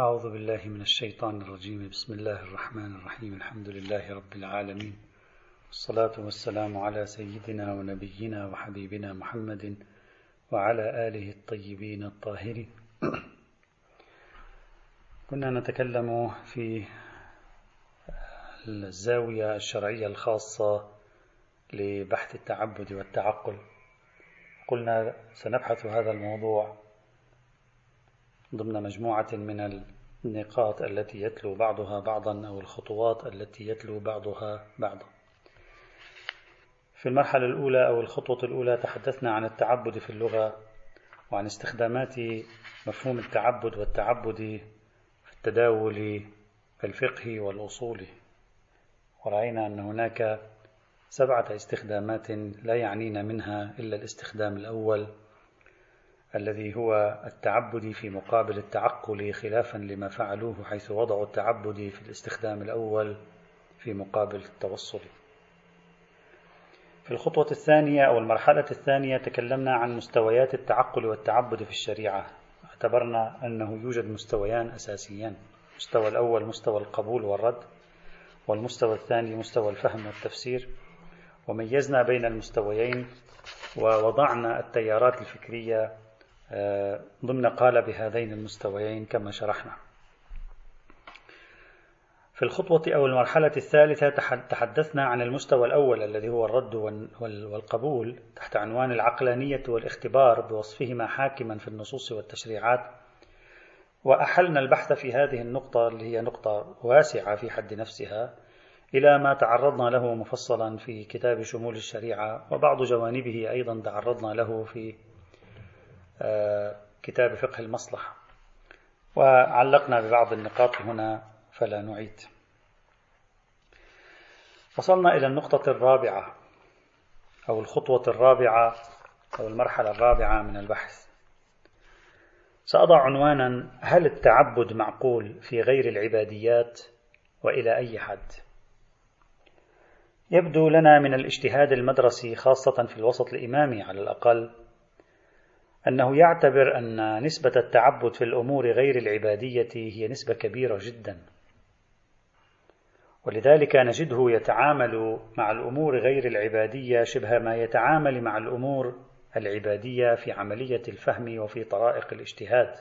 أعوذ بالله من الشيطان الرجيم. بسم الله الرحمن الرحيم. الحمد لله رب العالمين. والصلاة والسلام على سيدنا ونبينا وحبيبنا محمد وعلى آله الطيبين الطاهرين. كنا نتكلم في الزاوية الشرعية الخاصة لبحث التعبد والتعقل. قلنا سنبحث هذا الموضوع ضمن مجموعة من النقاط التي يتلو بعضها بعضا أو الخطوات التي يتلو بعضها بعضا. في المرحلة الأولى أو الخطوة الأولى تحدثنا عن التعبد في اللغة وعن استخدامات مفهوم التعبد والتعبد في التداول الفقهي والأصولي. ورأينا أن هناك سبعة استخدامات لا يعنينا منها إلا الاستخدام الأول الذي هو التعبد في مقابل التعقل خلافا لما فعلوه حيث وضعوا التعبد في الاستخدام الأول في مقابل التوصل. في الخطوة الثانية أو المرحلة الثانية تكلمنا عن مستويات التعقل والتعبد في الشريعة. اعتبرنا أنه يوجد مستويان أساسيان. المستوى الأول مستوى القبول والرد، والمستوى الثاني مستوى الفهم والتفسير. وميزنا بين المستويين ووضعنا التيارات الفكرية ضمن قالب هذين المستويين كما شرحنا. في الخطوة أو المرحلة الثالثة تحدثنا عن المستوى الأول الذي هو الرد والقبول تحت عنوان العقلانية والاختبار بوصفهما حاكما في النصوص والتشريعات. وأحلنا البحث في هذه النقطة اللي هي نقطة واسعة في حد نفسها إلى ما تعرضنا له مفصلا في كتاب شمول الشريعة وبعض جوانبه أيضا تعرضنا له في كتاب فقه المصلحة. وعلقنا ببعض النقاط هنا فلا نعيد. وصلنا إلى النقطة الرابعة أو الخطوة الرابعة أو المرحلة الرابعة من البحث. سأضع عنوانا هل التعبد معقول في غير العباديات وإلى أي حد؟ يبدو لنا من الاجتهاد المدرسي خاصة في الوسط الإمامي على الأقل أنه يعتبر أن نسبة التعبد في الأمور غير العبادية هي نسبة كبيرة جدا. ولذلك نجده يتعامل مع الأمور غير العبادية شبه ما يتعامل مع الأمور العبادية في عملية الفهم وفي طرائق الاجتهاد.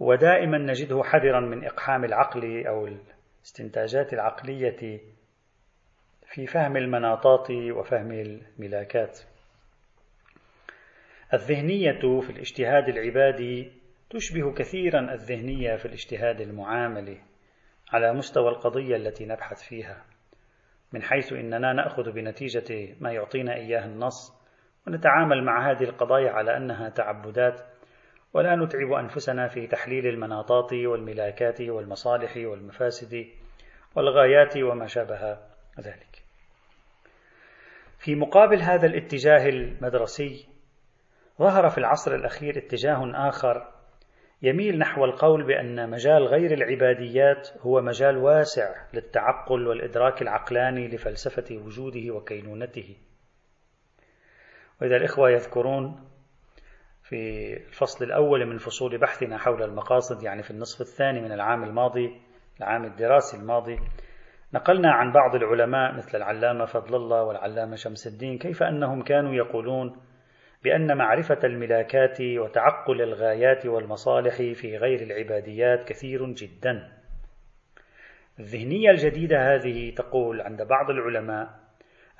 ودائما نجده حذرا من إقحام العقل أو الاستنتاجات العقلية في فهم المناطات وفهم الملاكات. الذهنية في الاجتهاد العبادي تشبه كثيرا الذهنية في الاجتهاد المعاملي على مستوى القضية التي نبحث فيها من حيث إننا نأخذ بنتيجة ما يعطينا إياه النص ونتعامل مع هذه القضايا على أنها تعبدات ولا نتعب أنفسنا في تحليل المناطات والملاكات والمصالح والمفاسد والغايات وما شابه ذلك. في مقابل هذا الاتجاه المدرسي ظهر في العصر الأخير اتجاه آخر يميل نحو القول بأن مجال غير العباديات هو مجال واسع للتعقل والإدراك العقلاني لفلسفة وجوده وكينونته. وإذا الإخوة يذكرون في الفصل الأول من فصول بحثنا حول المقاصد يعني في النصف الثاني من العام الماضي العام الدراسي الماضي نقلنا عن بعض العلماء مثل العلامة فضل الله والعلامة شمس الدين كيف أنهم كانوا يقولون بأن معرفة الملاكات وتعقل الغايات والمصالح في غير العباديات كثير جدا. الذهنية الجديدة هذه تقول عند بعض العلماء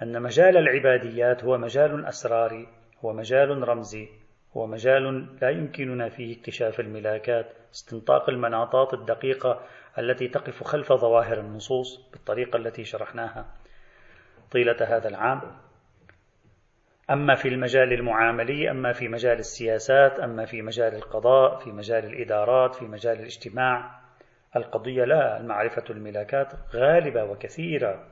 أن مجال العباديات هو مجال أسراري، هو مجال رمزي، هو مجال لا يمكننا فيه اكتشاف الملاكات، استنطاق المناطات الدقيقة التي تقف خلف ظواهر النصوص بالطريقة التي شرحناها طيلة هذا العام. أما في المجال المعاملي أما في مجال السياسات أما في مجال القضاء في مجال الإدارات في مجال الاجتماع القضية لا المعرفة الملاكات غالبة وكثيرة.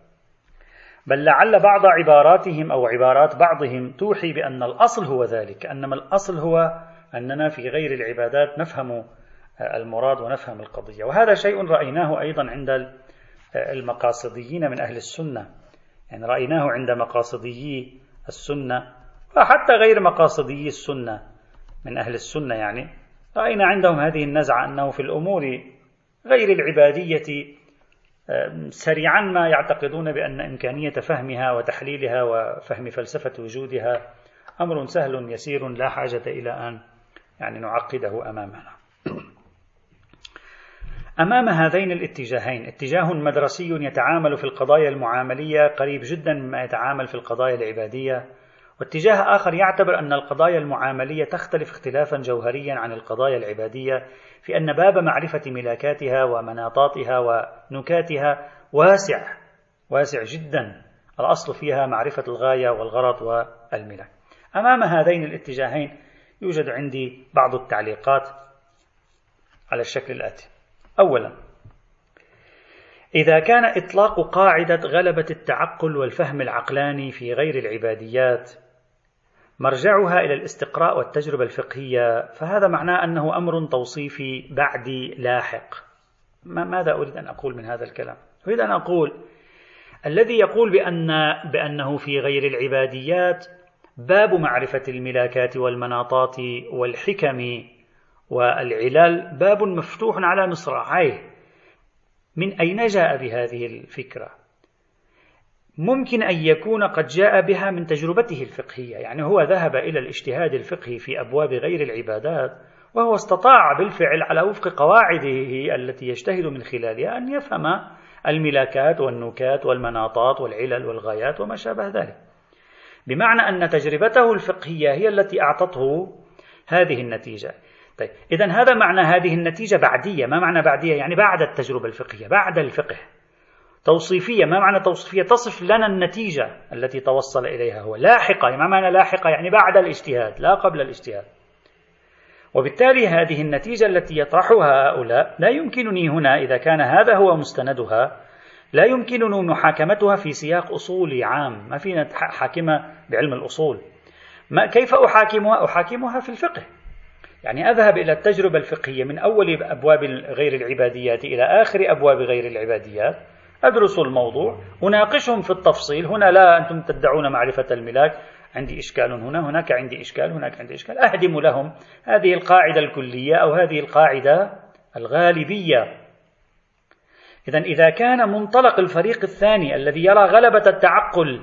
بل لعل بعض عباراتهم أو عبارات بعضهم توحي بأن الأصل هو ذلك أنما الأصل هو أننا في غير العبادات نفهم المراد ونفهم القضية. وهذا شيء رأيناه أيضا عند المقاصديين من أهل السنة. يعني رأيناه عند مقاصديي السنة وحتى غير مقاصدي السنة من أهل السنة يعني. رأينا عندهم هذه النزعة أنه في الأمور غير العبادية سريعا ما يعتقدون بأن إمكانية فهمها وتحليلها وفهم فلسفة وجودها أمر سهل يسير لا حاجة إلى أن يعني نعقده أمامنا. أمام هذين الاتجاهين اتجاه مدرسي يتعامل في القضايا المعاملية قريب جدا مما يتعامل في القضايا العبادية واتجاه آخر يعتبر أن القضايا المعاملية تختلف اختلافا جوهريا عن القضايا العبادية في أن باب معرفة ملاكاتها ومناطاتها ونكاتها واسع واسع جدا. الأصل فيها معرفة الغاية والغرض والملاك أمام هذين الاتجاهين يوجد عندي بعض التعليقات على الشكل الآتي. أولا إذا كان إطلاق قاعدة غلبة التعقل والفهم العقلاني في غير العباديات مرجعها إلى الاستقراء والتجربة الفقهية فهذا معناه أنه أمر توصيفي بعدي لاحق ماذا أريد أن أقول من هذا الكلام؟ أريد أن أقول الذي يقول بأن بأنه في غير العباديات باب معرفة الملاكات والمناطات والحكم والعلل باب مفتوح على مصراعيه من أين جاء بهذه الفكرة؟ ممكن أن يكون قد جاء بها من تجربته الفقهية يعني هو ذهب إلى الاجتهاد الفقهي في أبواب غير العبادات وهو استطاع بالفعل على وفق قواعده التي يجتهد من خلالها أن يفهم الملاكات والنكات والمناطات والعلل والغايات وما شابه ذلك. بمعنى أن تجربته الفقهية هي التي أعطته هذه النتيجة. طيب. إذا هذا معنى هذه النتيجة بعدية. ما معنى بعدية؟ يعني بعد التجربة الفقهية بعد الفقه. توصيفية ما معنى توصيفية؟ تصف لنا النتيجة التي توصل إليها هو. لاحقة ما معنى لاحقة؟ يعني بعد الاجتهاد لا قبل الاجتهاد. وبالتالي هذه النتيجة التي يطرحها هؤلاء لا يمكنني هنا إذا كان هذا هو مستندها لا يمكنني محاكمتها في سياق أصولي عام. ما فينا حاكمة بعلم الأصول. ما كيف أحاكمها؟ أحاكمها في الفقه. يعني أذهب إلى التجربة الفقهية من أول أبواب غير العباديات إلى آخر أبواب غير العباديات. أدرس الموضوع أناقشهم في التفصيل. هنا لا أنتم تدعون معرفة الملاك. عندي إشكال هنا هناك عندي إشكال هناك عندي إشكال. أهدم لهم هذه القاعدة الكلية أو هذه القاعدة الغالبية. إذا إذا كان منطلق الفريق الثاني الذي يرى غلبة التعقل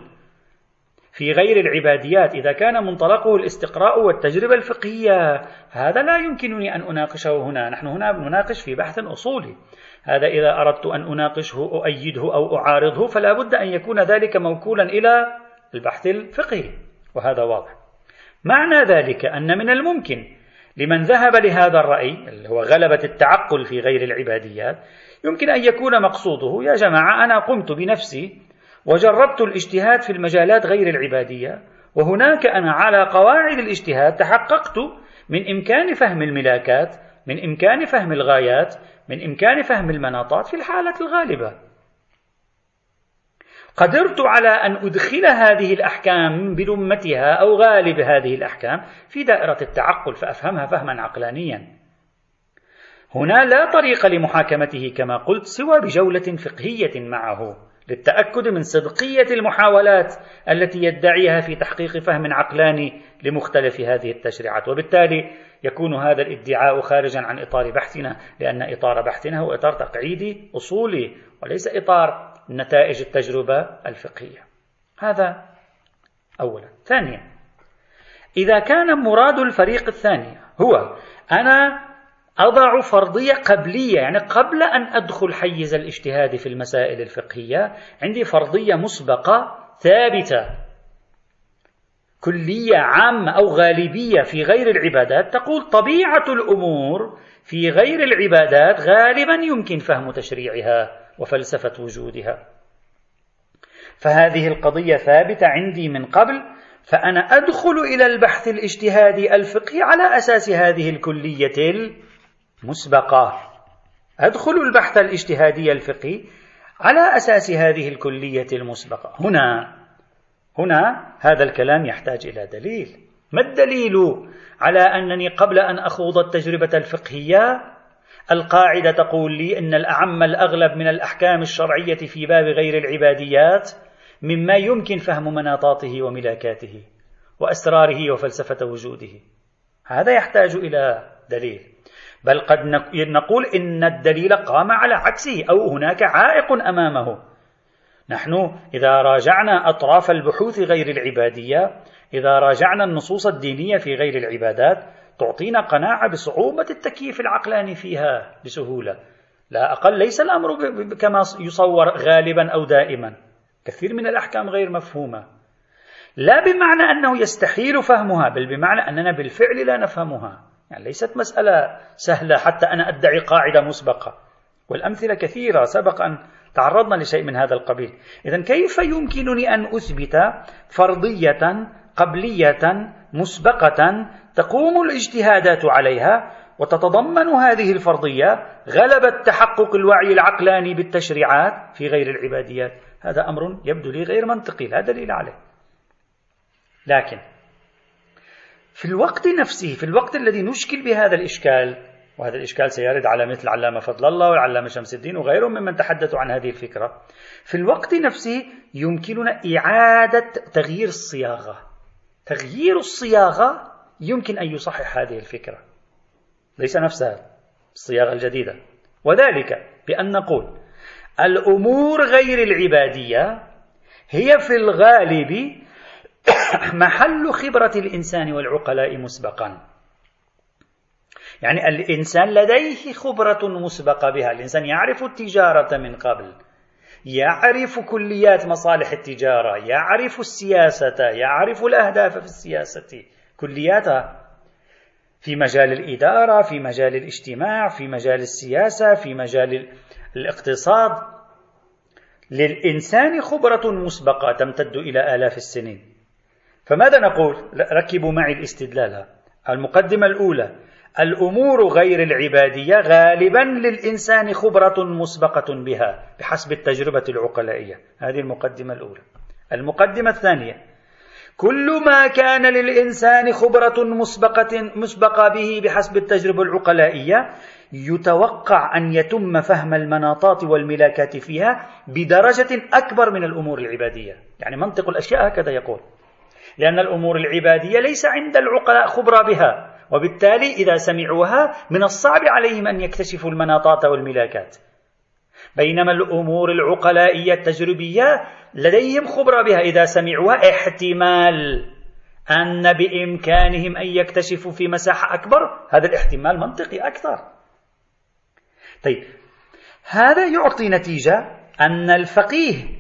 في غير العباديات إذا كان منطلقه الاستقراء والتجربة الفقهية. هذا لا يمكنني أن أناقشه هنا. نحن هنا نناقش في بحث أصولي. هذا إذا أردت أن أناقشه أؤيده أو أعارضه فلا بد أن يكون ذلك موكولا إلى البحث الفقهي. وهذا واضح. معنى ذلك أن من الممكن لمن ذهب لهذا الرأي اللي هو غلبة التعقل في غير العباديات يمكن أن يكون مقصوده يا جماعة أنا قمت بنفسي وجربت الاجتهاد في المجالات غير العبادية وهناك أنا على قواعد الاجتهاد تحققت من إمكان فهم الملاكات من إمكان فهم الغايات من إمكان فهم المناطات في الحالة الغالبة. قدرت على أن أدخل هذه الأحكام بلمتها أو غالب هذه الأحكام في دائرة التعقل فأفهمها فهما عقلانيا. هنا لا طريق لمحاكمته كما قلت سوى بجولة فقهية معه. للتأكد من صدقية المحاولات التي يدعيها في تحقيق فهم عقلاني لمختلف هذه التشريعات. وبالتالي يكون هذا الادعاء خارجا عن إطار بحثنا لأن إطار بحثنا هو إطار تقعيدي أصولي وليس إطار نتائج التجربة الفقهية. هذا أولا. ثانيا إذا كان مراد الفريق الثاني هو أنا أضع فرضية قبلية يعني قبل أن أدخل حيز الاجتهاد في المسائل الفقهية عندي فرضية مسبقة ثابتة كلية عامة أو غالبية في غير العبادات. تقول طبيعة الأمور في غير العبادات غالبا يمكن فهم تشريعها وفلسفة وجودها. فهذه القضية ثابتة عندي من قبل فأنا أدخل إلى البحث الاجتهادي الفقهي على أساس هذه الكلية مسبقة. أدخل البحث الاجتهادي الفقهي على أساس هذه الكلية المسبقة. هنا هنا هذا الكلام يحتاج إلى دليل. ما الدليل على أنني قبل أن أخوض التجربة الفقهية؟ القاعدة تقول لي أن الأعم الأغلب من الأحكام الشرعية في باب غير العباديات مما يمكن فهم مناطاته وملاكاته وأسراره وفلسفة وجوده. هذا يحتاج إلى دليل. بل قد نقول إن الدليل قام على عكسه أو هناك عائق أمامه. نحن إذا راجعنا أطراف البحوث غير العبادية إذا راجعنا النصوص الدينية في غير العبادات تعطينا قناعة بصعوبة التكييف العقلاني فيها بسهولة. لا أقل ليس الأمر كما يصور غالبا أو دائما. كثير من الأحكام غير مفهومة. لا بمعنى أنه يستحيل فهمها بل بمعنى أننا بالفعل لا نفهمها. يعني ليست مسألة سهلة حتى أنا أدعي قاعدة مسبقة. والأمثلة كثيرة سبق أن تعرضنا لشيء من هذا القبيل. إذا كيف يمكنني أن أثبت فرضية قبلية مسبقة تقوم الاجتهادات عليها وتتضمن هذه الفرضية غلبة تحقق الوعي العقلاني بالتشريعات في غير العباديات؟ هذا أمر يبدو لي غير منطقي لا دليل عليه. لكن في الوقت نفسه في الوقت الذي نشكل بهذا الإشكال وهذا الإشكال سيرد على مثل العلامة فضل الله والعلامة شمس الدين وغيرهم ممن تحدثوا عن هذه الفكرة. في الوقت نفسه يمكننا إعادة تغيير الصياغة. تغيير الصياغة يمكن أن يصحح هذه الفكرة. ليس نفسها الصياغة الجديدة. وذلك بأن نقول الأمور غير العبادية هي في الغالب محل خبرة الإنسان والعقلاء مسبقا. يعني الإنسان لديه خبرة مسبقة بها. الإنسان يعرف التجارة من قبل يعرف كليات مصالح التجارة يعرف السياسة يعرف الأهداف في السياسة كلياتها. في مجال الإدارة في مجال الاجتماع في مجال السياسة في مجال الاقتصاد. للإنسان خبرة مسبقة تمتد إلى آلاف السنين. فماذا نقول؟ ركبوا معي الاستدلال. المقدمة الأولى الأمور غير العبادية غالبا للإنسان خبرة مسبقة بها بحسب التجربة العقلائية. هذه المقدمة الأولى. المقدمة الثانية كل ما كان للإنسان خبرة مسبقة مسبقة به بحسب التجربة العقلائية يتوقع أن يتم فهم المناطات والملاكات فيها بدرجة أكبر من الأمور العبادية. يعني منطق الأشياء هكذا يقول. لأن الأمور العبادية ليس عند العقلاء خبرة بها وبالتالي إذا سمعوها من الصعب عليهم أن يكتشفوا المناطات والملاكات. بينما الأمور العقلائية التجريبية لديهم خبرة بها إذا سمعوها احتمال أن بإمكانهم أن يكتشفوا في مساحة أكبر هذا الاحتمال منطقي أكثر. طيب هذا يعطي نتيجة أن الفقيه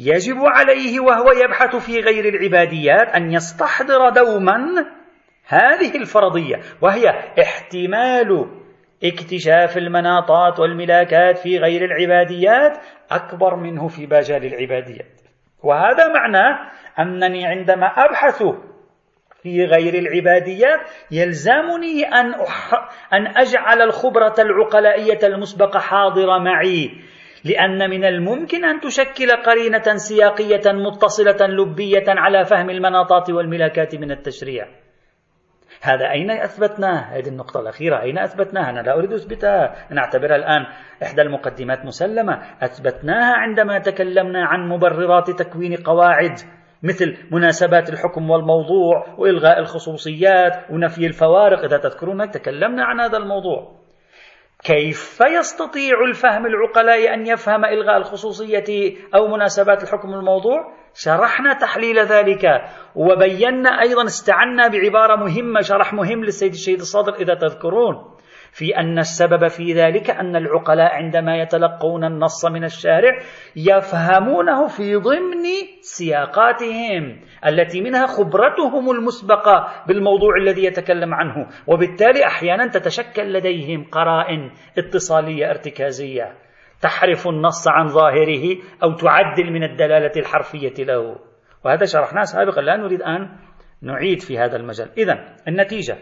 يجب عليه وهو يبحث في غير العباديات أن يستحضر دوما هذه الفرضية وهي احتمال اكتشاف المناطات والملاكات في غير العباديات أكبر منه في مجال العباديات وهذا معناه أنني عندما أبحث في غير العباديات يلزمني أن. أن أجعل الخبرة العقلائية المسبقة حاضرة معي لأن من الممكن أن تشكل قرينة سياقية متصلة لبية على فهم المناطات والملاكات من التشريع. هذا أين أثبتناه؟ هذه النقطة الأخيرة. أين أثبتناها؟ أنا لا أريد أثبتها. أنا أعتبرها الآن إحدى المقدمات مسلمة. أثبتناها عندما تكلمنا عن مبررات تكوين قواعد مثل مناسبات الحكم والموضوع وإلغاء الخصوصيات ونفي الفوارق. إذا تذكرون تكلمنا عن هذا الموضوع. كيف يستطيع الفهم العقلاء أن يفهم إلغاء الخصوصية أو مناسبات الحكم الموضوع؟ شرحنا تحليل ذلك وبينا أيضا استعنا بعبارة مهمة شرح مهم للسيد الشهيد الصادر إذا تذكرون. في أن السبب في ذلك أن العقلاء عندما يتلقون النص من الشارع يفهمونه في ضمن سياقاتهم التي منها خبرتهم المسبقة بالموضوع الذي يتكلم عنه. وبالتالي أحيانا تتشكل لديهم قرائن اتصالية ارتكازية تحرف النص عن ظاهره أو تعدل من الدلالة الحرفية له. وهذا شرحناه سابقا. لا نريد أن نعيد في هذا المجال. إذا النتيجة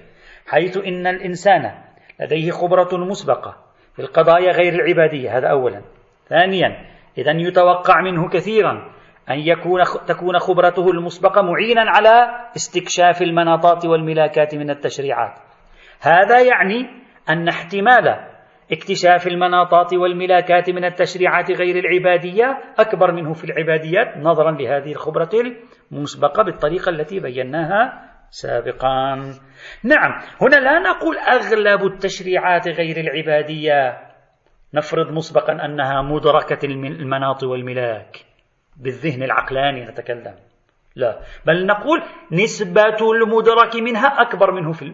حيث إن الإنسان لديه خبرة مسبقة في القضايا غير العبادية هذا أولا. ثانيا إذا يتوقع منه كثيرا أن يكون تكون خبرته المسبقة معينا على استكشاف المناطات والملاكات من التشريعات. هذا يعني أن احتمال اكتشاف المناطات والملاكات من التشريعات غير العبادية أكبر منه في العباديات نظرا لهذه الخبرة المسبقة بالطريقة التي بيناها سابقا نعم هنا لا نقول أغلب التشريعات غير العبادية. نفرض مسبقا أنها مدركة المناط والملاك. بالذهن العقلاني نتكلم. لا بل نقول نسبة المدرك منها أكبر منه في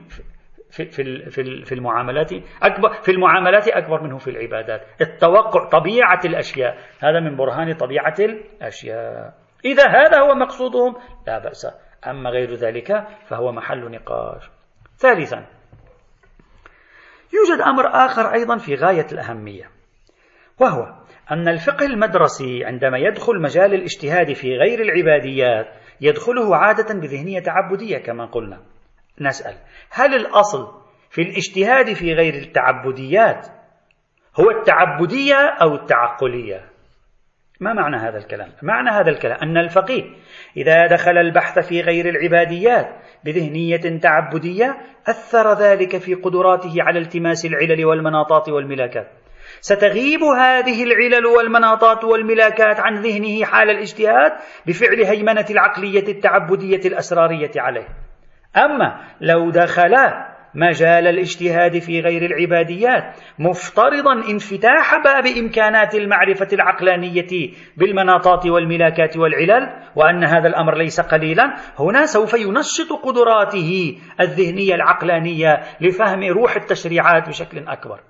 في في في المعاملات اكبر في المعاملات أكبر منه في العبادات، التوقع طبيعة الأشياء، هذا من برهان طبيعة الأشياء. إذا هذا هو مقصودهم لا بأس، أما غير ذلك فهو محل نقاش. ثالثا يوجد أمر آخر أيضا في غاية الأهمية، وهو أن الفقه المدرسي عندما يدخل مجال الاجتهاد في غير العباديات يدخله عادة بذهنية تعبدية كما قلنا. نسأل هل الأصل في الاجتهاد في غير التعبديات هو التعبدية أو التعقلية ما معنى هذا الكلام؟ معنى هذا الكلام أن الفقيه إذا دخل البحث في غير العباديات بذهنية تعبدية أثر ذلك في قدراته على التماس العلل والمناطات والملاكات ستغيب هذه العلل والمناطات والملاكات عن ذهنه حال الاجتهاد بفعل هيمنة العقلية التعبدية الأسرارية عليه أما لو دخل مجال الاجتهاد في غير العباديات مفترضا انفتاح باب إمكانات المعرفة العقلانية بالمناطات والملاكات والعلل وأن هذا الأمر ليس قليلا. هنا سوف ينشط قدراته الذهنية العقلانية لفهم روح التشريعات بشكل أكبر.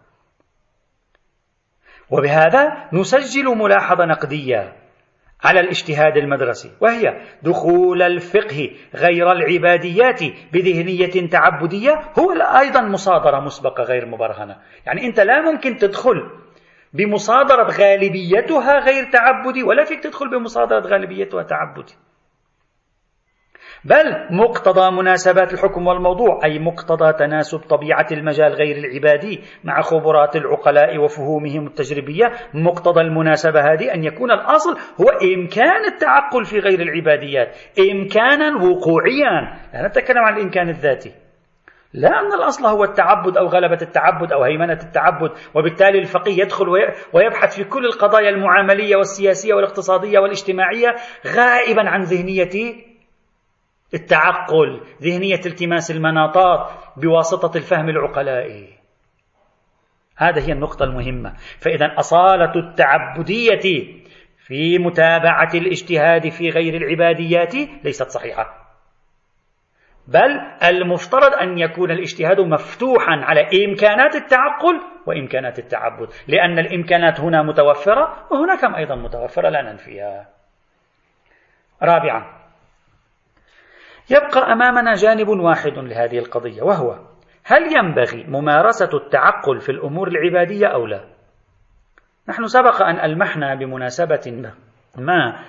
وبهذا نسجل ملاحظة نقدية. على الاجتهاد المدرسي وهي دخول الفقه غير العباديات بذهنية تعبدية هو أيضا مصادرة مسبقة غير مبرهنة. يعني أنت لا ممكن تدخل بمصادرة غالبيتها غير تعبدي ولا فيك تدخل بمصادرة غالبيتها تعبدي. بل مقتضى مناسبات الحكم والموضوع أي مقتضى تناسب طبيعة المجال غير العبادي مع خبرات العقلاء وفهومهم التجريبية. مقتضى المناسبة هذه أن يكون الأصل هو إمكان التعقل في غير العباديات إمكانا وقوعيا. لا نتكلم عن الإمكان الذاتي. لا أن الأصل هو التعبد أو غلبة التعبد أو هيمنة التعبد وبالتالي الفقيه يدخل ويبحث في كل القضايا المعاملية والسياسية والاقتصادية والاجتماعية غائبا عن ذهنية التعقل ذهنية التماس المناطات بواسطة الفهم العقلائي. هذه هي النقطة المهمة. فإذا أصالة التعبدية في متابعة الاجتهاد في غير العباديات ليست صحيحة. بل المفترض أن يكون الاجتهاد مفتوحا على إمكانات التعقل وإمكانات التعبد. لأن الإمكانات هنا متوفرة وهناك أيضا متوفرة لا ننفيها. رابعا يبقى أمامنا جانب واحد لهذه القضية وهو هل ينبغي ممارسة التعقل في الأمور العبادية أو لا؟ نحن سبق أن ألمحنا بمناسبة ما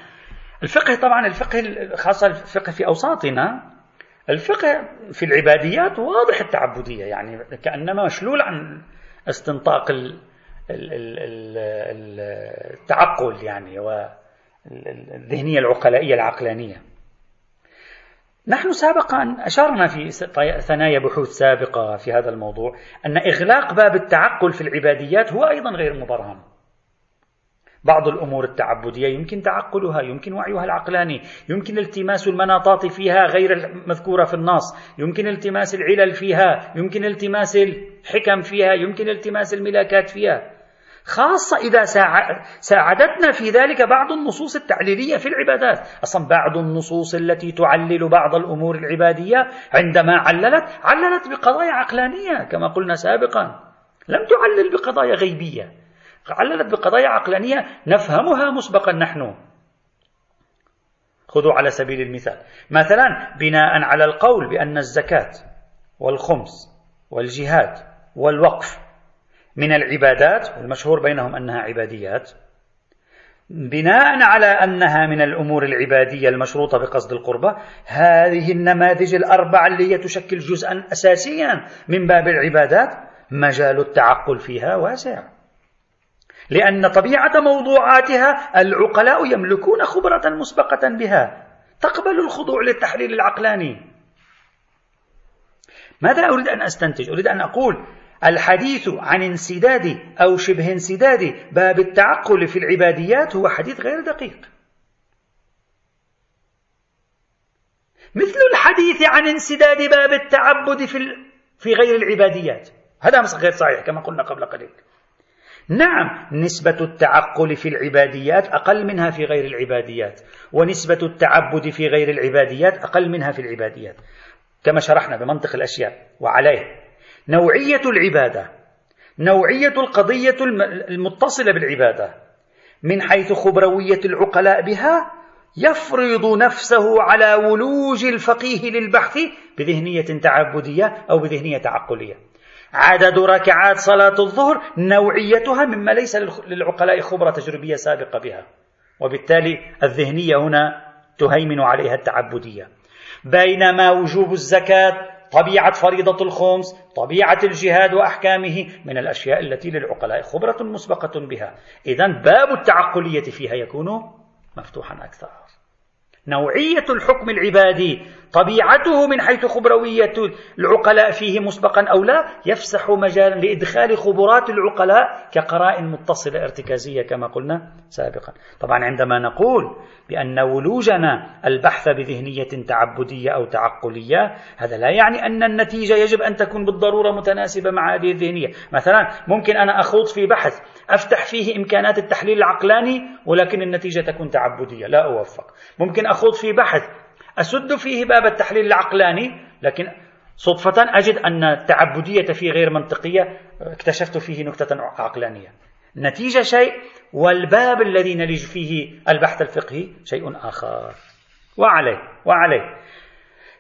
الفقه طبعا الفقه خاصة الفقه في أوساطنا الفقه في العباديات واضح التعبدية يعني كأنما مشلول عن استنطاق التعقل يعني والذهنيه العقلائية العقلانية. نحن سابقا أشرنا في ثنايا بحوث سابقة في هذا الموضوع أن إغلاق باب التعقل في العباديات هو أيضا غير مبرهن. بعض الأمور التعبدية يمكن تعقلها يمكن وعيها العقلاني يمكن التماس المناطات فيها غير المذكورة في النص يمكن التماس العلل فيها يمكن التماس الحكم فيها يمكن التماس الملاكات فيها. خاصة إذا ساعدتنا في ذلك بعض النصوص التعليلية في العبادات. أصلا بعض النصوص التي تعلل بعض الأمور العبادية عندما عللت عللت بقضايا عقلانية كما قلنا سابقا. لم تعلل بقضايا غيبية. عللت بقضايا عقلانية نفهمها مسبقا نحن. خذوا على سبيل المثال. مثلا بناء على القول بأن الزكاة والخمس والجهاد والوقف من العبادات والمشهور بينهم أنها عباديات بناء على أنها من الأمور العبادية المشروطة بقصد القربة هذه النماذج الأربعة اللي هي تشكل جزءا اساسيا من باب العبادات مجال التعقل فيها واسع. لأن طبيعة موضوعاتها العقلاء يملكون خبرة مسبقة بها تقبل الخضوع للتحليل العقلاني. ماذا أريد أن أستنتج؟ أريد أن أقول الحديث عن انسداد أو شبه انسداد باب التعقل في العباديات هو حديث غير دقيق. مثل الحديث عن انسداد باب التعبد في في غير العباديات. هذا غير صحيح كما قلنا قبل قليل. نعم نسبة التعقل في العباديات أقل منها في غير العباديات ونسبة التعبد في غير العباديات أقل منها في العباديات. كما شرحنا بمنطق الأشياء وعليه. نوعية العبادة نوعية القضية المتصلة بالعبادة من حيث خبروية العقلاء بها يفرض نفسه على ولوج الفقيه للبحث بذهنية تعبدية أو بذهنية تعقلية. عدد ركعات صلاة الظهر نوعيتها مما ليس للعقلاء خبرة تجريبية سابقة بها. وبالتالي الذهنية هنا تهيمن عليها التعبدية. بينما وجوب الزكاة طبيعة فريضة الخمس طبيعة الجهاد وأحكامه من الأشياء التي للعقلاء خبرة مسبقة بها. إذا باب التعقلية فيها يكون مفتوحا أكثر. نوعية الحكم العبادي طبيعته من حيث خبروية العقلاء فيه مسبقا أو لا يفسح مجالا لإدخال خبرات العقلاء كقرائن متصلة ارتكازية كما قلنا سابقا. طبعا عندما نقول بأن ولوجنا البحث بذهنية تعبدية أو تعقلية هذا لا يعني أن النتيجة يجب أن تكون بالضرورة متناسبة مع هذه الذهنية. مثلا ممكن أنا أخوض في بحث أفتح فيه إمكانات التحليل العقلاني ولكن النتيجة تكون تعبدية لا أوفق. ممكن أخوض في بحث أسد فيه باب التحليل العقلاني لكن صدفة أجد أن التعبدية فيه غير منطقية اكتشفت فيه نكتة عقلانية. نتيجة شيء والباب الذي نلج فيه البحث الفقهي شيء آخر. وعليه وعليه.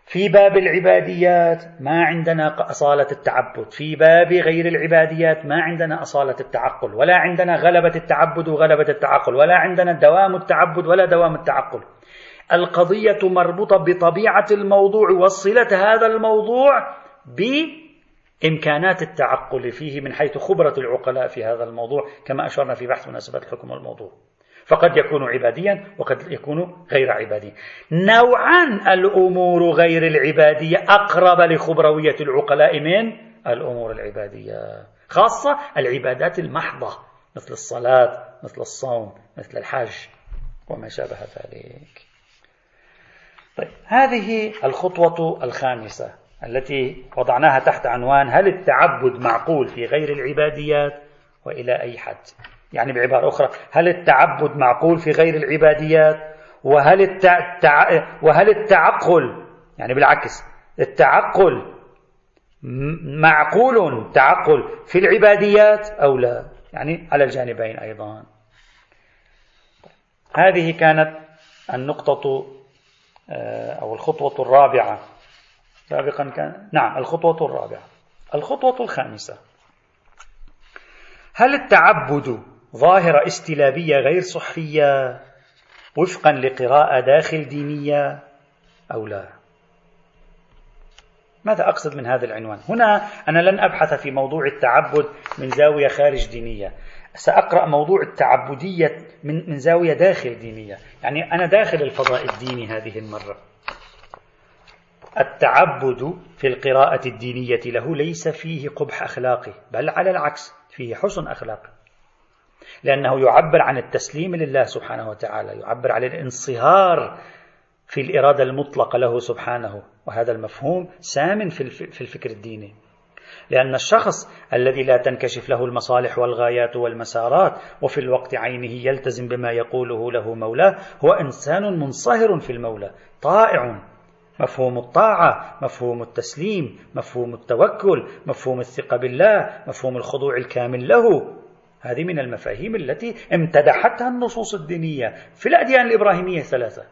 في باب العباديات ما عندنا أصالة التعبد. في باب غير العباديات ما عندنا أصالة التعقل. ولا عندنا غلبة التعبد وغلبة التعقل. ولا عندنا دوام التعبد ولا دوام التعقل. القضية مربوطة بطبيعة الموضوع وصلة هذا الموضوع بإمكانات التعقل فيه من حيث خبرة العقلاء في هذا الموضوع كما أشرنا في بحث مناسبات الحكم والموضوع فقد يكون عباديا وقد يكون غير عبادي. نوعا الأمور غير العبادية أقرب لخبروية العقلاء من الأمور العبادية خاصة العبادات المحضة مثل الصلاة مثل الصوم مثل الحج وما شابه ذلك. طيب هذه الخطوة الخامسة التي وضعناها تحت عنوان هل التعبد معقول في غير العباديات وإلى أي حد؟ يعني بعبارة أخرى هل التعبد معقول في غير العباديات؟ وهل التع... وهل التعقل يعني بالعكس التعقل معقول تعقل في العباديات أو لا؟ يعني على الجانبين أيضا. هذه كانت النقطة أو الخطوة الرابعة. سابقا كان نعم الخطوة الرابعة. الخطوة الخامسة. هل التعبد ظاهرة استلابية غير صحية وفقا لقراءة داخل دينية أو لا؟ ماذا أقصد من هذا العنوان؟ هنا أنا لن أبحث في موضوع التعبد من زاوية خارج دينية. سأقرأ موضوع التعبدية من, من زاوية داخل دينية. يعني أنا داخل الفضاء الديني هذه المرة. التعبد في القراءة الدينية له ليس فيه قبح أخلاقي بل على العكس فيه حسن أخلاقي لأنه يعبر عن التسليم لله سبحانه وتعالى يعبر عن الانصهار في الإرادة المطلقة له سبحانه. وهذا المفهوم سام في الفكر الديني. لأن الشخص الذي لا تنكشف له المصالح والغايات والمسارات وفي الوقت عينه يلتزم بما يقوله له مولاه هو إنسان منصهر في المولى طائع. مفهوم الطاعة مفهوم التسليم مفهوم التوكل مفهوم الثقة بالله مفهوم الخضوع الكامل له. هذه من المفاهيم التي امتدحتها النصوص الدينية في الأديان الإبراهيمية الثلاثة.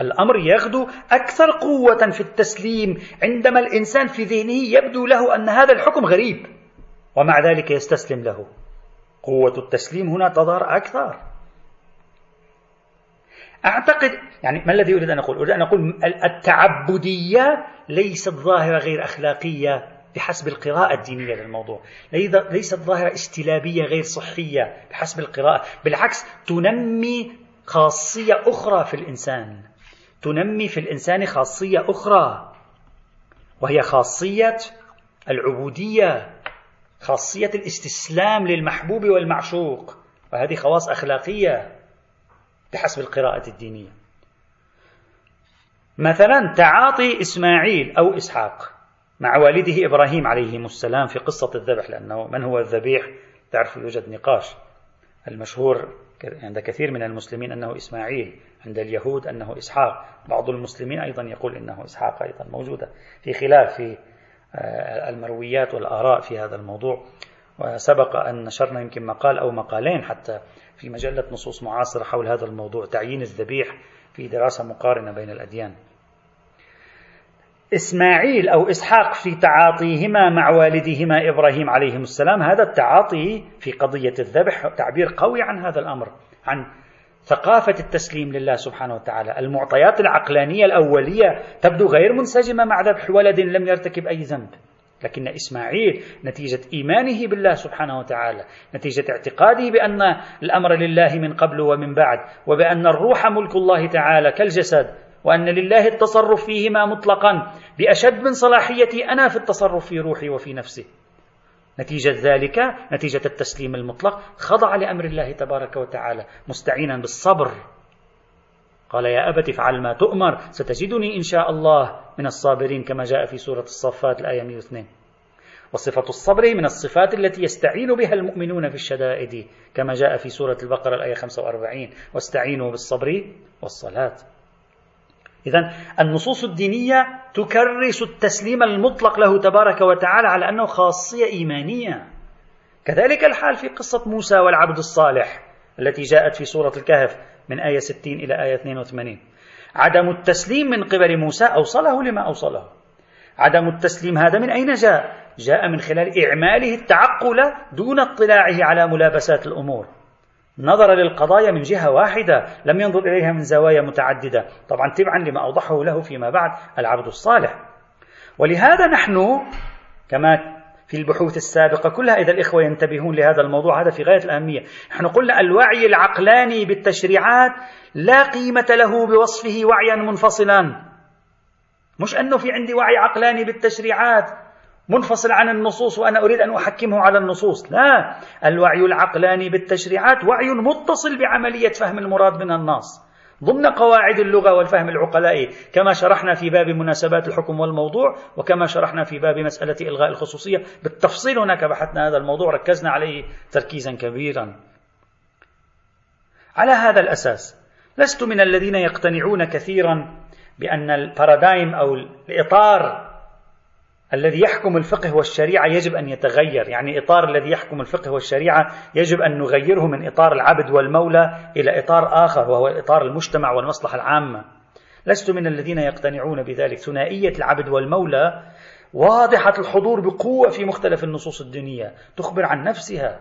الأمر يغدو أكثر قوة في التسليم عندما الإنسان في ذهنه يبدو له أن هذا الحكم غريب. ومع ذلك يستسلم له. قوة التسليم هنا تظهر أكثر. أعتقد يعني ما الذي أريد أن أقول؟ أريد أن أقول التعبدية ليست ظاهرة غير أخلاقية بحسب القراءة الدينية للموضوع. ليست ظاهرة استلابية غير صحية بحسب القراءة. بالعكس تنمي خاصية أخرى في الإنسان. تنمي في الإنسان خاصية أخرى وهي خاصية العبودية خاصية الاستسلام للمحبوب والمعشوق وهذه خواص أخلاقية بحسب القراءة الدينية. مثلا تعاطي إسماعيل أو إسحاق مع والده إبراهيم عليه السلام في قصة الذبح لأنه من هو الذبيح؟ تعرفوا يوجد نقاش المشهور عند كثير من المسلمين أنه إسماعيل عند اليهود أنه إسحاق. بعض المسلمين أيضا يقول أنه إسحاق أيضا موجودة. في خلاف في آه، المرويات والآراء في هذا الموضوع. وسبق أن نشرنا يمكن مقال أو مقالين حتى في مجلة نصوص معاصرة حول هذا الموضوع. تعيين الذبيح في دراسة مقارنة بين الأديان. إسماعيل أو إسحاق في تعاطيهما مع والدهما إبراهيم عليه السلام. هذا التعاطي في قضية الذبح تعبير قوي عن هذا الأمر عن ثقافة التسليم لله سبحانه وتعالى. المعطيات العقلانية الأولية تبدو غير منسجمة مع ذبح ولد لم يرتكب أي ذنب. لكن إسماعيل نتيجة إيمانه بالله سبحانه وتعالى نتيجة اعتقاده بأن الأمر لله من قبل ومن بعد وبأن الروح ملك الله تعالى كالجسد وأن لله التصرف فيهما مطلقا بأشد من صلاحيتي أنا في التصرف في روحي وفي نفسي. نتيجة ذلك نتيجة التسليم المطلق خضع لأمر الله تبارك وتعالى مستعينا بالصبر. قال يا أبت افعل ما تؤمر ستجدني إن شاء الله من الصابرين كما جاء في سورة الصفات الآية 102 وصفة الصبر من الصفات التي يستعين بها المؤمنون في الشدائد كما جاء في سورة البقرة الآية 45 واستعينوا بالصبر والصلاة. إذا النصوص الدينية تكرس التسليم المطلق له تبارك وتعالى على أنه خاصية إيمانية. كذلك الحال في قصة موسى والعبد الصالح التي جاءت في سورة الكهف من آية 60 إلى آية 82 عدم التسليم من قبل موسى أوصله لما أوصله. عدم التسليم هذا من أين جاء؟ جاء من خلال إعماله التعقل دون اطلاعه على ملابسات الأمور. نظر للقضايا من جهة واحدة لم ينظر إليها من زوايا متعددة. طبعا تبعا لما أوضحه له فيما بعد العبد الصالح. ولهذا نحن كما في البحوث السابقة كلها إذا الإخوة ينتبهون لهذا الموضوع هذا في غاية الأهمية. نحن قلنا الوعي العقلاني بالتشريعات لا قيمة له بوصفه وعيا منفصلا. مش أنه في عندي وعي عقلاني بالتشريعات. منفصل عن النصوص وأنا أريد أن أحكمه على النصوص. لا الوعي العقلاني بالتشريعات وعي متصل بعملية فهم المراد من النص. ضمن قواعد اللغة والفهم العقلائي كما شرحنا في باب مناسبات الحكم والموضوع وكما شرحنا في باب مسألة إلغاء الخصوصية. بالتفصيل هناك بحثنا هذا الموضوع ركزنا عليه تركيزا كبيرا. على هذا الأساس لست من الذين يقتنعون كثيرا بأن البارادايم أو الإطار الذي يحكم الفقه والشريعة يجب أن يتغير. يعني إطار الذي يحكم الفقه والشريعة يجب أن نغيره من إطار العبد والمولى إلى إطار آخر وهو إطار المجتمع والمصلحة العامة. لست من الذين يقتنعون بذلك. ثنائية العبد والمولى واضحة الحضور بقوة في مختلف النصوص الدينية تخبر عن نفسها.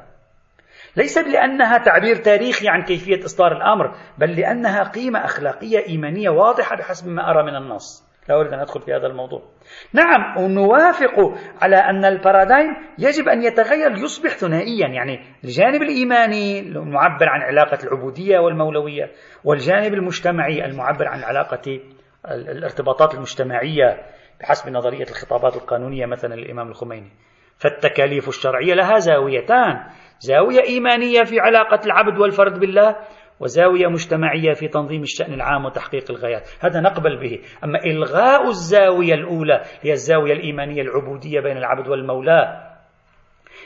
ليس لأنها تعبير تاريخي عن كيفية إصدار الأمر بل لأنها قيمة أخلاقية إيمانية واضحة بحسب ما أرى من النص. لا أريد أن أدخل في هذا الموضوع. نعم ونوافق على أن البارادايم يجب أن يتغير ليصبح ثنائيا يعني الجانب الإيماني المعبر عن علاقة العبودية والمولوية والجانب المجتمعي المعبر عن علاقة الارتباطات المجتمعية بحسب نظرية الخطابات القانونية مثلا الإمام الخميني. فالتكاليف الشرعية لها زاويتان زاوية إيمانية في علاقة العبد والفرد بالله وزاوية مجتمعية في تنظيم الشأن العام وتحقيق الغايات. هذا نقبل به. أما إلغاء الزاوية الأولى هي الزاوية الإيمانية العبودية بين العبد والمولى.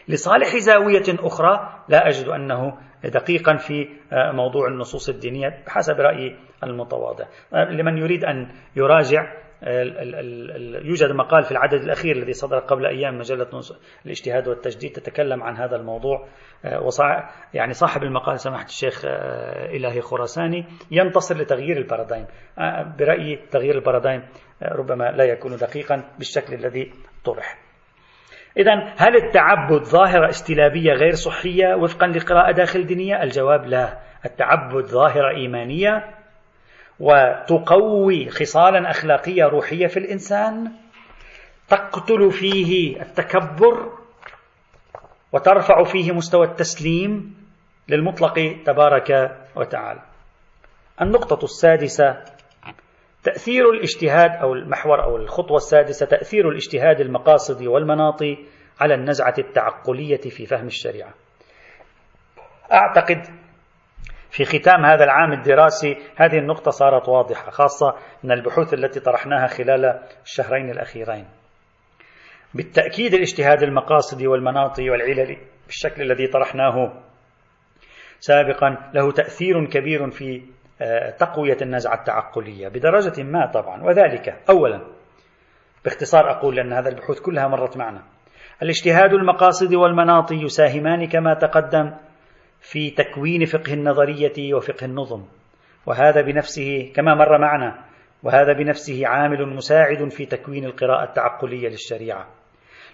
لصالح زاوية أخرى لا أجد أنه دقيقا في موضوع النصوص الدينية بحسب رأيي المتواضع. لمن يريد أن يراجع يوجد مقال في العدد الأخير الذي صدر قبل أيام مجلة الاجتهاد والتجديد تتكلم عن هذا الموضوع. آه، وصع يعني صاحب المقال سماحة الشيخ آه، إلهي خراساني ينتصر لتغيير البارادايم. آه، برأيي تغيير البارادايم ربما لا يكون دقيقا بالشكل الذي طرح. إذا هل التعبد ظاهرة استلابية غير صحية وفقا لقراءة داخل دينية؟ الجواب لا. التعبد ظاهرة إيمانية وتقوي خصالا أخلاقية روحية في الإنسان تقتل فيه التكبر وترفع فيه مستوى التسليم للمطلق تبارك وتعالى. النقطة السادسة تأثير الاجتهاد أو المحور أو الخطوة السادسة تأثير الاجتهاد المقاصدي والمناطي على النزعة التعقلية في فهم الشريعة. أعتقد في ختام هذا العام الدراسي هذه النقطة صارت واضحة خاصة من البحوث التي طرحناها خلال الشهرين الأخيرين. بالتأكيد الاجتهاد المقاصدي والمناطي والعلل بالشكل الذي طرحناه سابقا له تأثير كبير في آه، تقوية النزعة التعقلية بدرجة ما طبعا. وذلك أولا باختصار أقول لأن هذا البحوث كلها مرت معنا. الاجتهاد المقاصد والمناطي يساهمان كما تقدم في تكوين فقه النظرية وفقه النظم. وهذا بنفسه كما مر معنا وهذا بنفسه عامل مساعد في تكوين القراءة التعقلية للشريعة.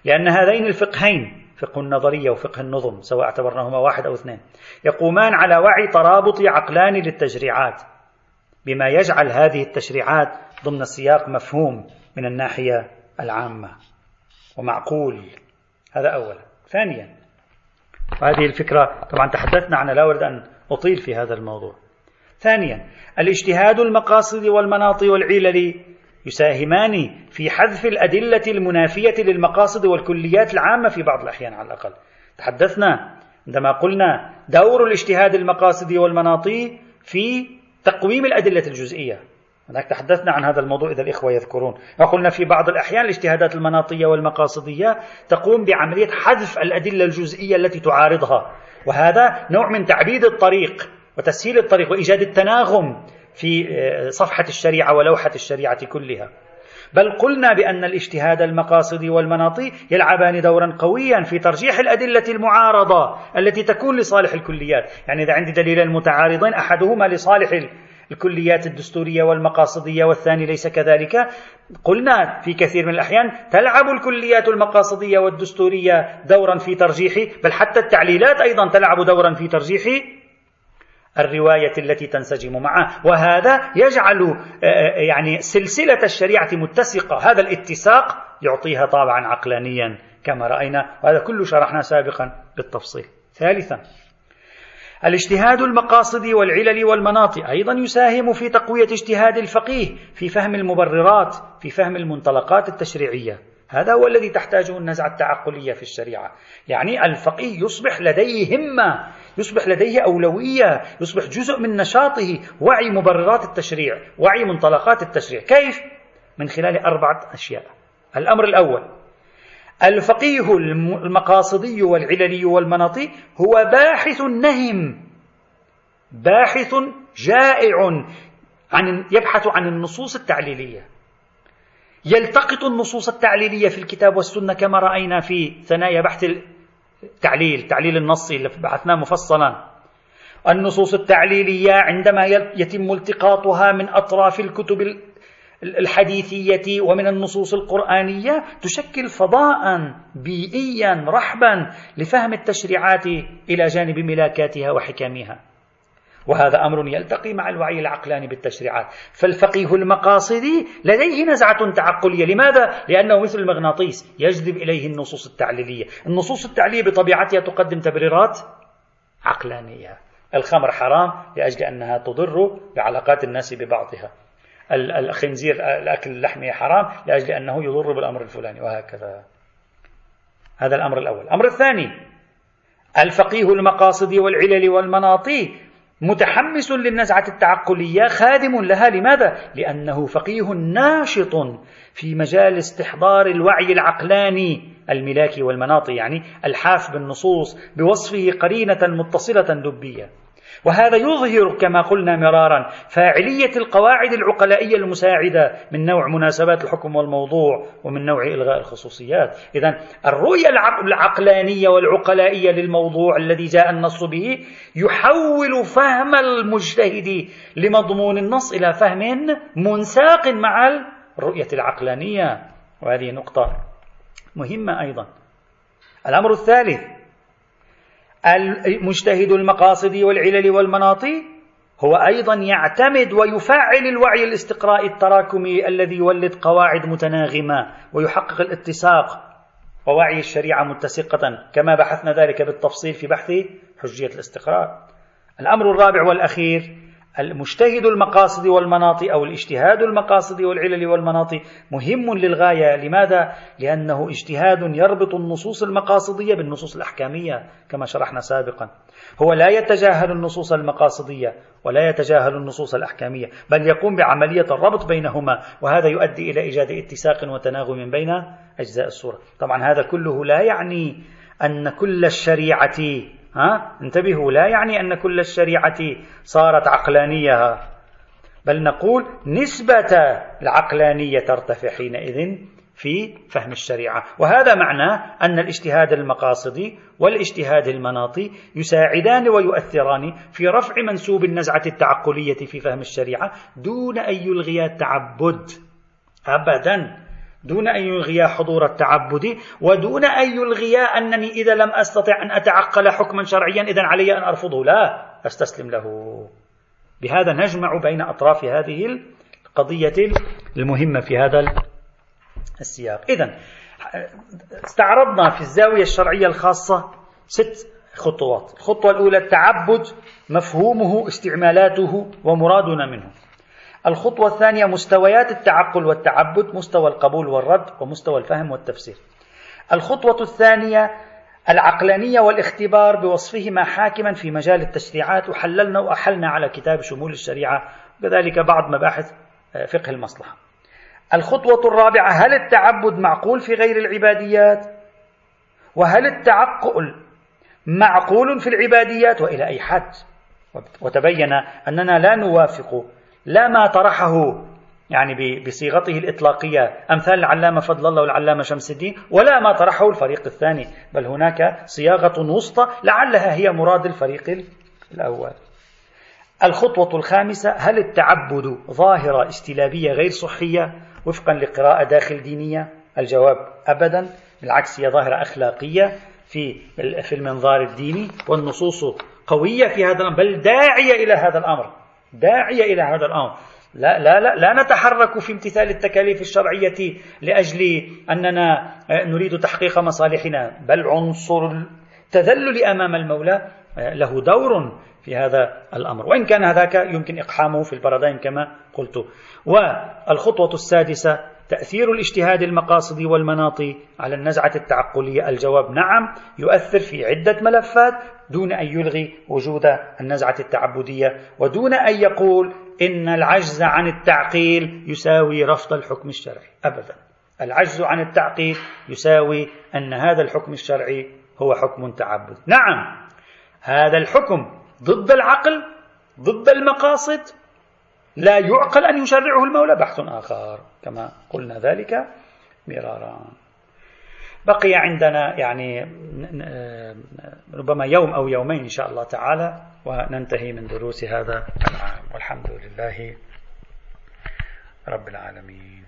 لأن هذين الفقهين فقه النظرية وفقه النظم سواء اعتبرناهما واحد أو اثنين يقومان على وعي ترابط عقلاني للتشريعات بما يجعل هذه التشريعات ضمن السياق مفهوم من الناحية العامة. ومعقول. هذا أولا. ثانيا وهذه الفكرة طبعا تحدثنا عنها لا أريد أن أطيل في هذا الموضوع. ثانيا الاجتهاد المقاصد والمناط والعلل يساهمان في حذف الأدلة المنافية للمقاصد والكليات العامة في بعض الأحيان على الأقل. تحدثنا عندما قلنا دور الاجتهاد المقاصدي والمناطي في تقويم الأدلة الجزئية. هناك تحدثنا عن هذا الموضوع إذا الإخوة يذكرون. وقلنا في بعض الأحيان الاجتهادات المناطية والمقاصدية تقوم بعملية حذف الأدلة الجزئية التي تعارضها. وهذا نوع من تعبيد الطريق وتسهيل الطريق وإيجاد التناغم في آه، صفحة الشريعة ولوحة الشريعة كلها. بل قلنا بأن الاجتهاد المقاصدي والمناطي يلعبان دورا قويا في ترجيح الأدلة المعارضة التي تكون لصالح الكليات. يعني إذا عندي دليلين متعارضين أحدهما لصالح الكليات الدستورية والمقاصدية والثاني ليس كذلك. قلنا في كثير من الأحيان تلعب الكليات المقاصدية والدستورية دورا في ترجيح بل حتى التعليلات أيضا تلعب دورا في ترجيح الرواية التي تنسجم معه. وهذا يجعل آه، آه، يعني سلسلة الشريعة متسقة. هذا الاتساق يعطيها طابعا عقلانيا كما رأينا. وهذا كله شرحنا سابقا بالتفصيل ثالثا الاجتهاد المقاصدي والعلل والمناط أيضا يساهم في تقوية اجتهاد الفقيه في فهم المبررات في فهم المنطلقات التشريعية. هذا هو الذي تحتاجه النزعة التعقلية في الشريعة. يعني الفقيه يصبح لديه همة يصبح لديه أولوية يصبح جزء من نشاطه وعي مبررات التشريع وعي منطلقات التشريع. كيف؟ من خلال أربعة أشياء. الأمر الأول الفقيه المقاصدي والعللي والمناطي هو باحث نهم. باحث جائع عن يبحث عن النصوص التعليلية. يلتقط النصوص التعليلية في الكتاب والسنة كما رأينا في ثنايا بحث التعليل التعليل النصي اللي بحثناه مفصلا. النصوص التعليلية عندما يتم التقاطها من أطراف الكتب الحديثية ومن النصوص القرآنية تشكل فضاء بيئيا رحبا لفهم التشريعات إلى جانب ملاكاتها وحكمها وهذا أمر يلتقي مع الوعي العقلاني بالتشريعات. فالفقيه المقاصدي لديه نزعة تعقلية. لماذا؟ لأنه مثل المغناطيس يجذب إليه النصوص التعليلية. النصوص التعليلية بطبيعتها تقدم تبريرات عقلانية. الخمر حرام لأجل أنها تضر بعلاقات الناس ببعضها. الخنزير الأكل اللحمي حرام لأجل أنه يضر بالأمر الفلاني وهكذا. هذا الأمر الأول. الأمر الثاني الفقيه المقاصد والعلل والمناطي متحمس للنزعة التعقلية خادم لها. لماذا؟ لأنه فقيه ناشط في مجال استحضار الوعي العقلاني. الملاكي والمناطي يعني الحاف بالنصوص بوصفه قرينة متصلة دبية. وهذا يظهر كما قلنا مرارا فاعلية القواعد العقلائية المساعدة من نوع مناسبات الحكم والموضوع ومن نوع إلغاء الخصوصيات. إذا الرؤية العقلانية والعقلائية للموضوع الذي جاء النص به يحول فهم المجتهد لمضمون النص إلى فهم منساق مع الرؤية العقلانية. وهذه نقطة مهمة أيضا. الأمر الثالث المجتهد المقاصد والعلل والمناطي هو أيضا يعتمد ويفعل الوعي الاستقرائي التراكمي الذي يولد قواعد متناغمة ويحقق الاتساق ووعي الشريعة متسقة كما بحثنا ذلك بالتفصيل في بحث حجية الاستقراء الأمر الرابع والأخير المجتهد المقاصد والمناط أو الاجتهاد المقاصد والعلل والمناط مهم للغاية. لماذا؟ لأنه اجتهاد يربط النصوص المقاصدية بالنصوص الأحكامية كما شرحنا سابقا. هو لا يتجاهل النصوص المقاصدية ولا يتجاهل النصوص الأحكامية بل يقوم بعملية الربط بينهما وهذا يؤدي إلى إيجاد اتساق وتناغم بين أجزاء الصورة. طبعا هذا كله لا يعني أن كل الشريعة ها? انتبهوا لا يعني أن كل الشريعة صارت عقلانية. بل نقول نسبة العقلانية ترتفع حينئذ في فهم الشريعة. وهذا معناه أن الاجتهاد المقاصدي والاجتهاد المناطي يساعدان ويؤثران في رفع منسوب النزعة التعقلية في فهم الشريعة دون أن يلغي التعبد. أبدا. دون أن يلغي حضور التعبد ودون أن يلغي أنني إذا لم أستطع أن أتعقل حكما شرعيا إذا علي أن أرفضه. لا أستسلم له. بهذا نجمع بين أطراف هذه القضية المهمة في هذا السياق. إذا استعرضنا في الزاوية الشرعية الخاصة ست خطوات. الخطوة الأولى التعبد مفهومه استعمالاته ومرادنا منه. الخطوة الثانية مستويات التعقل والتعبد مستوى القبول والرد ومستوى الفهم والتفسير. الخطوة الثانية العقلانية والاختبار بوصفهما حاكما في مجال التشريعات وحللنا وأحلنا على كتاب شمول الشريعة وكذلك بعض مباحث آه، فقه المصلحة. الخطوة الرابعة هل التعبد معقول في غير العباديات؟ وهل التعقل معقول في العباديات؟ وإلى أي حد؟ وتبين أننا لا نوافق لا ما طرحه يعني بصيغته الإطلاقية. أمثال العلامة فضل الله والعلامة شمس الدين ولا ما طرحه الفريق الثاني بل هناك صياغة وسطى لعلها هي مراد الفريق الأول. الخطوة الخامسة هل التعبد ظاهرة استلابية غير صحية وفقا لقراءة داخل دينية؟ الجواب أبدا بالعكس هي ظاهرة أخلاقية في في المنظار الديني والنصوص قوية في هذا الأمر بل داعية إلى هذا الأمر. داعية إلى هذا الأمر. لا, لا, لا, لا نتحرك في امتثال التكاليف الشرعية لأجل أننا نريد تحقيق مصالحنا. بل عنصر التذلل أمام المولى له دور في هذا الأمر. وإن كان هذاك يمكن إقحامه في البرادين كما قلت. والخطوة السادسة تأثير الاجتهاد المقاصدي والمناطي على النزعة التعقلية. الجواب نعم يؤثر في عدة ملفات دون أن يلغي وجود النزعة التعبدية ودون أن يقول إن العجز عن التعقيل يساوي رفض الحكم الشرعي. أبدا. العجز عن التعقيل يساوي أن هذا الحكم الشرعي هو حكم تعبد. نعم. هذا الحكم ضد العقل ضد المقاصد لا يعقل أن يشرعه المولى. بحث آخر. كما قلنا ذلك مرارا. بقي عندنا يعني ربما يوم أو يومين إن شاء الله تعالى وننتهي من دروس هذا العام. والحمد لله رب العالمين.